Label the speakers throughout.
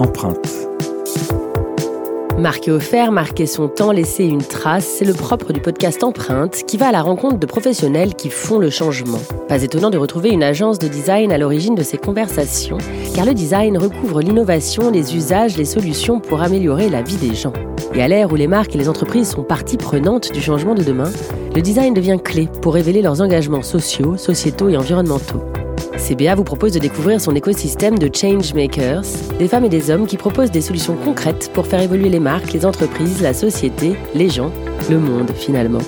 Speaker 1: Empreinte.
Speaker 2: Marquer au fer, marquer son temps, laisser une trace, c'est le propre du podcast Empreinte qui va à la rencontre de professionnels qui font le changement. Pas étonnant de retrouver une agence de design à l'origine de ces conversations, car le design recouvre l'innovation, les usages, les solutions pour améliorer la vie des gens. Et à l'ère où les marques et les entreprises sont partie prenante du changement de demain, le design devient clé pour révéler leurs engagements sociaux, sociétaux et environnementaux. CBA vous propose de découvrir son écosystème de changemakers, des femmes et des hommes qui proposent des solutions concrètes pour faire évoluer les marques, les entreprises, la société, les gens, le monde finalement.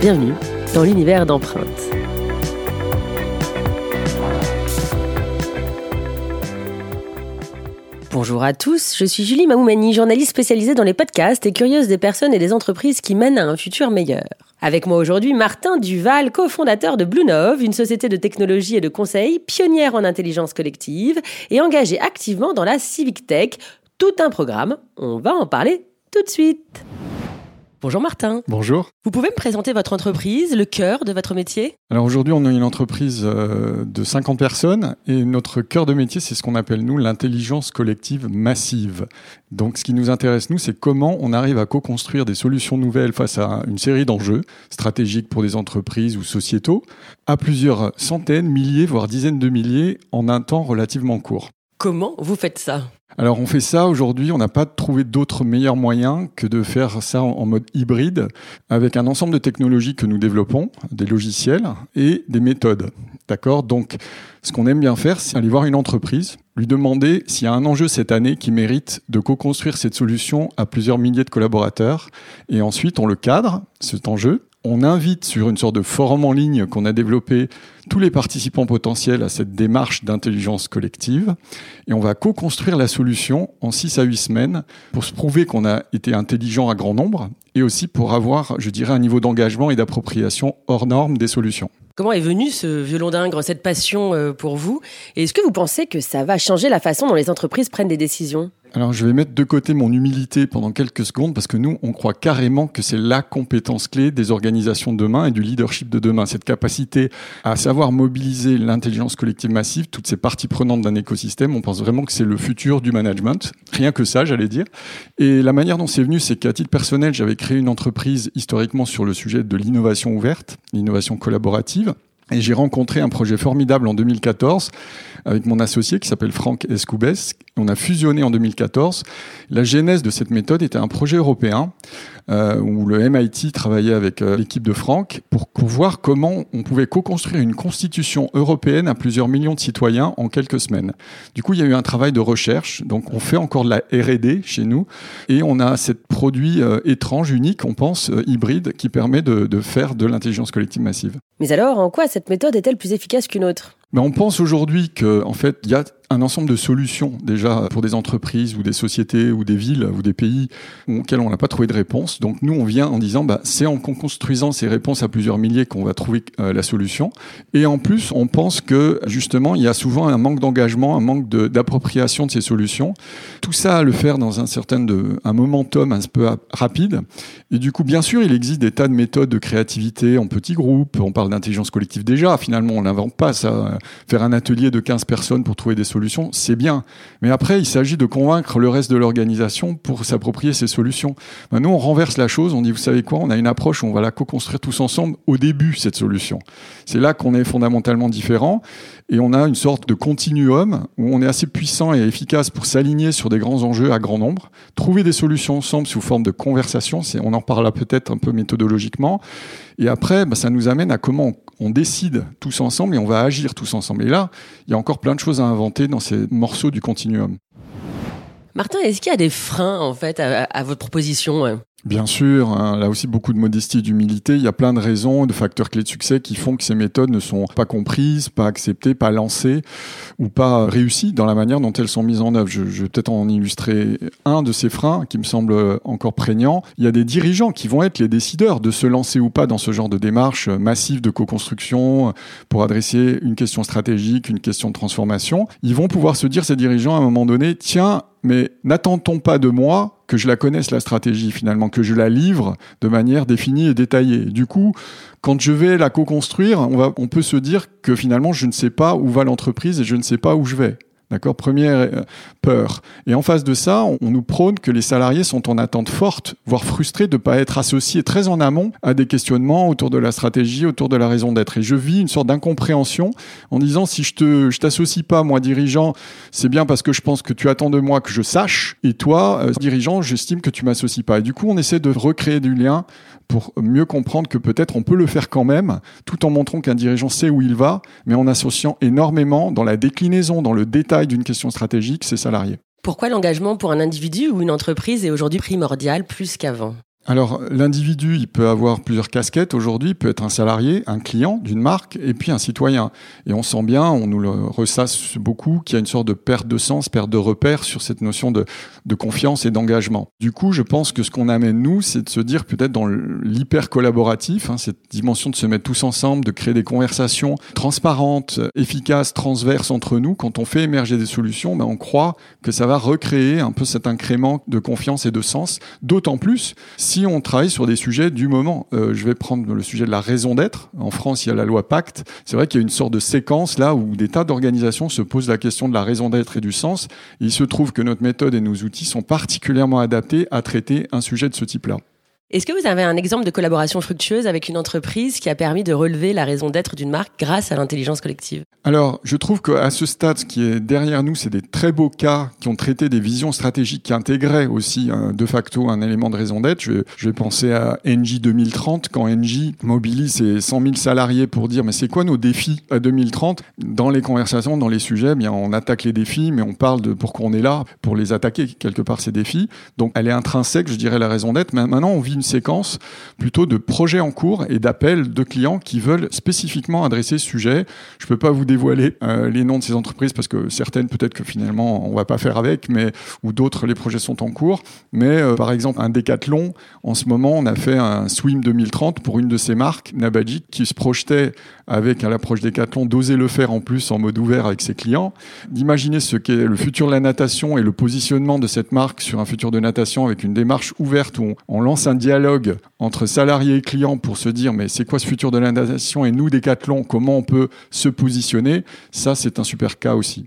Speaker 2: Bienvenue dans l'univers d'empreinte. Bonjour à tous, je suis Julie Mamoumani, journaliste spécialisée dans les podcasts et curieuse des personnes et des entreprises qui mènent à un futur meilleur. Avec moi aujourd'hui, Martin Duval, cofondateur de Bluenove, une société de technologie et de conseil pionnière en intelligence collective et engagée activement dans la civic tech. Tout un programme, on va en parler tout de suite. Bonjour Martin.
Speaker 1: Bonjour.
Speaker 2: Vous pouvez me présenter votre entreprise, le cœur de votre métier?
Speaker 1: Alors aujourd'hui, on a une entreprise euh, de 50 personnes et notre cœur de métier, c'est ce qu'on appelle nous l'intelligence collective massive. Donc ce qui nous intéresse nous, c'est comment on arrive à co-construire des solutions nouvelles face à une série d'enjeux stratégiques pour des entreprises ou sociétaux à plusieurs centaines, milliers, voire dizaines de milliers en un temps relativement court.
Speaker 2: Comment vous faites ça?
Speaker 1: Alors on fait ça aujourd'hui, on n'a pas trouvé d'autres meilleurs moyens que de faire ça en mode hybride avec un ensemble de technologies que nous développons, des logiciels et des méthodes. D'accord? Donc ce qu'on aime bien faire, c'est aller voir une entreprise, lui demander s'il y a un enjeu cette année qui mérite de co-construire cette solution à plusieurs milliers de collaborateurs. Et ensuite on le cadre, cet enjeu, on invite sur une sorte de forum en ligne qu'on a développé tous les participants potentiels à cette démarche d'intelligence collective. Et on va co-construire la solution en 6 à 8 semaines pour se prouver qu'on a été intelligent à grand nombre et aussi pour avoir, je dirais, un niveau d'engagement et d'appropriation hors norme des solutions.
Speaker 2: Comment est venu ce violon d'ingre, cette passion euh, pour vous? Et est-ce que vous pensez que ça va changer la façon dont les entreprises prennent des décisions?
Speaker 1: Alors je vais mettre de côté mon humilité pendant quelques secondes parce que nous, on croit carrément que c'est la compétence clé des organisations de demain et du leadership de demain. Cette capacité à savoir mobiliser l'intelligence collective massive, toutes ces parties prenantes d'un écosystème, on pense vraiment que c'est le futur du management. Rien que ça, j'allais dire. Et la manière dont c'est venu, c'est qu'à titre personnel, j'avais créé une entreprise historiquement sur le sujet de l'innovation ouverte, l'innovation collaborative. Et j'ai rencontré un projet formidable en 2014 avec mon associé qui s'appelle Franck Escoubes. On a fusionné en 2014. La genèse de cette méthode était un projet européen où le MIT travaillait avec euh, l'équipe de Franck pour, pour, voir comment on pouvait co-construire une constitution européenne à plusieurs millions de citoyens en quelques semaines. Du coup, il y a eu un travail de recherche. Donc, on fait encore de la R&D chez nous et on a ce produit euh, étrange, unique, on pense, euh, hybride, qui permet de, de faire de l'intelligence collective massive.
Speaker 2: Mais alors, en quoi cette méthode est-elle plus efficace qu'une autre?
Speaker 1: Mais on pense aujourd'hui qu'en en fait, il y a un ensemble de solutions déjà pour des entreprises ou des sociétés ou des villes ou des pays auxquels on n'a pas trouvé de réponse. Donc nous, on vient en disant, bah, c'est en construisant ces réponses à plusieurs milliers qu'on va trouver euh, la solution. Et en plus, on pense que justement, il y a souvent un manque d'engagement, un manque d'appropriation de, ces solutions. Tout ça à le faire dans un certain de, un momentum un peu rapide. Et du coup, bien sûr, il existe des tas de méthodes de créativité en petits groupes. On parle d'intelligence collective déjà. Finalement, on n'invente pas ça. Faire un atelier de 15 personnes pour trouver des solutions c'est bien. Mais après, il s'agit de convaincre le reste de l'organisation pour s'approprier ces solutions. Maintenant, on renverse la chose, on dit, vous savez quoi, on a une approche où on va la co-construire tous ensemble au début, cette solution. C'est là qu'on est fondamentalement différent et on a une sorte de continuum où on est assez puissant et efficace pour s'aligner sur des grands enjeux à grand nombre, trouver des solutions ensemble sous forme de conversation, on en parlera peut-être un peu méthodologiquement, et après, bah, ça nous amène à comment on décide tous ensemble et on va agir tous ensemble. Et là, il y a encore plein de choses à inventer dans ces morceaux du continuum.
Speaker 2: Martin, est-ce qu'il y a des freins en fait à, à votre proposition
Speaker 1: Bien sûr, hein, là aussi beaucoup de modestie et d'humilité. Il y a plein de raisons, de facteurs clés de succès qui font que ces méthodes ne sont pas comprises, pas acceptées, pas lancées ou pas réussies dans la manière dont elles sont mises en œuvre. Je, je vais peut-être en illustrer un de ces freins qui me semble encore prégnant. Il y a des dirigeants qui vont être les décideurs de se lancer ou pas dans ce genre de démarche massive de co-construction pour adresser une question stratégique, une question de transformation. Ils vont pouvoir se dire, ces dirigeants, à un moment donné, tiens, mais n'attendons pas de moi que je la connaisse, la stratégie, finalement, que je la livre de manière définie et détaillée? Du coup, quand je vais la co-construire, on, va, on peut se dire que finalement, je ne sais pas où va l'entreprise et je ne sais pas où je vais. D'accord? Première euh, peur. Et en face de ça, on, nous prône que les salariés sont en attente forte, voire frustrés de ne pas être associés très en amont à des questionnements autour de la stratégie, autour de la raison d'être. Et je vis une sorte d'incompréhension en disant si je te, je t'associe pas, moi dirigeant, c'est bien parce que je pense que tu attends de moi que je sache, et toi, euh, dirigeant, j'estime que tu m'associes pas. Et du coup, on essaie de recréer du lien pour mieux comprendre que peut-être on peut le faire quand même, tout en montrant qu'un dirigeant sait où il va, mais en associant énormément dans la déclinaison, dans le détail d'une question stratégique, ses salariés.
Speaker 2: Pourquoi l'engagement pour un individu ou une entreprise est aujourd'hui primordial plus qu'avant?
Speaker 1: Alors, l'individu, il peut avoir plusieurs casquettes aujourd'hui. Il peut être un salarié, un client d'une marque, et puis un citoyen. Et on sent bien, on nous le ressasse beaucoup, qu'il y a une sorte de perte de sens, perte de repère sur cette notion de, de confiance et d'engagement. Du coup, je pense que ce qu'on amène, nous, c'est de se dire peut-être dans l'hyper collaboratif, hein, cette dimension de se mettre tous ensemble, de créer des conversations transparentes, efficaces, transverses entre nous. Quand on fait émerger des solutions, ben, on croit que ça va recréer un peu cet incrément de confiance et de sens. D'autant plus si on travaille sur des sujets du moment. Euh, je vais prendre le sujet de la raison d'être. En France, il y a la loi Pacte. C'est vrai qu'il y a une sorte de séquence là où des tas d'organisations se posent la question de la raison d'être et du sens. il se trouve que notre méthode et nos outils sont particulièrement adaptés à traiter un sujet de ce type-là.
Speaker 2: Est-ce que vous avez un exemple de collaboration fructueuse avec une entreprise qui a permis de relever la raison d'être d'une marque grâce à l'intelligence collective?
Speaker 1: Alors, je trouve qu'à ce stade, ce qui est derrière nous, c'est des très beaux cas qui ont traité des visions stratégiques qui intégraient aussi hein, de facto un élément de raison d'être. Je, je, vais penser à NJ 2030, quand NJ mobilise ses 100 000 salariés pour dire mais c'est quoi nos défis à 2030 Dans les conversations, dans les sujets, bien on attaque les défis, mais on parle de pourquoi on est là pour les attaquer quelque part ces défis. Donc elle est intrinsèque, je dirais, la raison d'être. Maintenant, on vit une séquence plutôt de projets en cours et d'appels de clients qui veulent spécifiquement adresser ce sujet. Je ne peux pas vous dévoiler euh, les noms de ces entreprises parce que certaines peut-être que finalement on va pas faire avec, mais ou d'autres les projets sont en cours. Mais euh, par exemple un décathlon, en ce moment on a fait un swim 2030 pour une de ces marques, Nabaji, qui se projetait avec à l'approche décathlon d'oser le faire en plus en mode ouvert avec ses clients, d'imaginer ce qu'est le futur de la natation et le positionnement de cette marque sur un futur de natation avec une démarche ouverte où on lance un dialogue entre salariés et clients pour se dire mais c'est quoi ce futur de la natation et nous Decathlon comment on peut se positionner? Ça c'est un super cas aussi.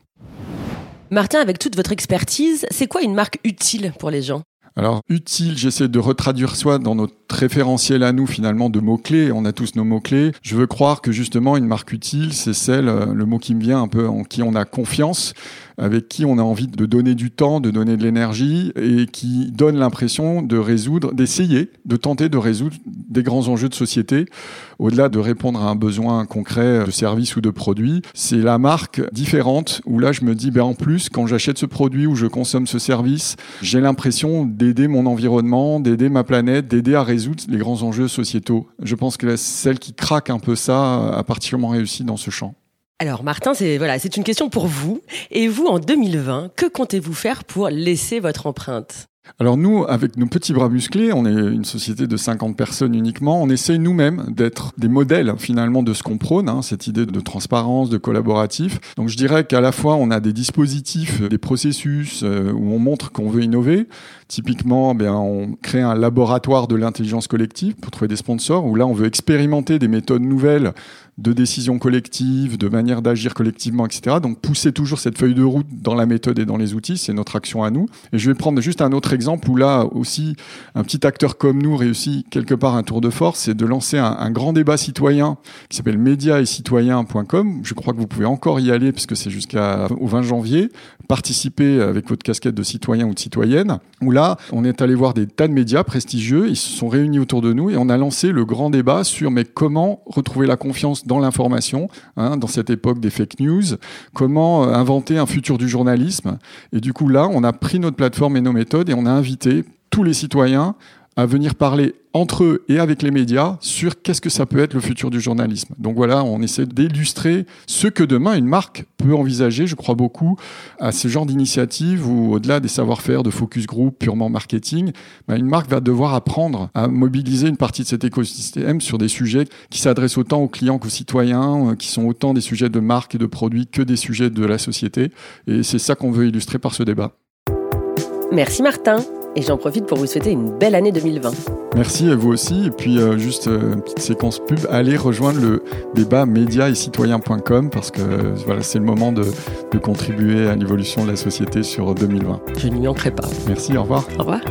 Speaker 2: Martin avec toute votre expertise c'est quoi une marque utile pour les gens?
Speaker 1: Alors, utile, j'essaie de retraduire soit dans notre référentiel à nous, finalement, de mots-clés. On a tous nos mots-clés. Je veux croire que, justement, une marque utile, c'est celle, euh, le mot qui me vient un peu, en qui on a confiance, avec qui on a envie de donner du temps, de donner de l'énergie et qui donne l'impression de résoudre, d'essayer, de tenter de résoudre des grands enjeux de société. Au-delà de répondre à un besoin concret de service ou de produit, c'est la marque différente où là je me dis, ben en plus, quand j'achète ce produit ou je consomme ce service, j'ai l'impression d'aider mon environnement, d'aider ma planète, d'aider à résoudre les grands enjeux sociétaux. Je pense que celle qui craque un peu ça a particulièrement réussi dans ce champ.
Speaker 2: Alors Martin, c'est voilà, c'est une question pour vous. Et vous, en 2020, que comptez-vous faire pour laisser votre empreinte?
Speaker 1: Alors nous, avec nos petits bras musclés, on est une société de 50 personnes uniquement, on essaye nous-mêmes d'être des modèles finalement de ce qu'on prône, hein, cette idée de transparence, de collaboratif. Donc je dirais qu'à la fois on a des dispositifs, des processus euh, où on montre qu'on veut innover, Typiquement, bien, on crée un laboratoire de l'intelligence collective pour trouver des sponsors, où là, on veut expérimenter des méthodes nouvelles de décision collective, de manière d'agir collectivement, etc. Donc, pousser toujours cette feuille de route dans la méthode et dans les outils, c'est notre action à nous. Et je vais prendre juste un autre exemple où là aussi, un petit acteur comme nous réussit quelque part un tour de force, c'est de lancer un, grand débat citoyen qui s'appelle média et citoyen.com. Je crois que vous pouvez encore y aller puisque c'est jusqu'au 20 janvier. Participer avec votre casquette de citoyen ou de citoyenne, où là, on est allé voir des tas de médias prestigieux, ils se sont réunis autour de nous et on a lancé le grand débat sur mais comment retrouver la confiance dans l'information, hein, dans cette époque des fake news, comment euh, inventer un futur du journalisme. Et du coup là, on a pris notre plateforme et nos méthodes et on a invité tous les citoyens à venir parler entre eux et avec les médias sur qu'est-ce que ça peut être le futur du journalisme. Donc voilà, on essaie d'illustrer ce que demain une marque peut envisager, je crois beaucoup, à ce genre d'initiative où au-delà des savoir-faire de focus group purement marketing, bah, une marque va devoir apprendre à mobiliser une partie de cet écosystème sur des sujets qui s'adressent autant aux clients qu'aux citoyens, euh, qui sont autant des sujets de marque et de produits que des sujets de la société. Et c'est ça qu'on veut illustrer par ce débat.
Speaker 2: Merci Martin. Et j'en profite pour vous souhaiter une belle année 2020.
Speaker 1: Merci à vous aussi. Et puis, euh, juste euh, une petite séquence pub, allez rejoindre le débat média et citoyen.com parce que voilà, c'est le moment de, de contribuer à l'évolution de la société sur 2020.
Speaker 2: Je n'y manquerai pas.
Speaker 1: Merci, au revoir.
Speaker 2: Au revoir.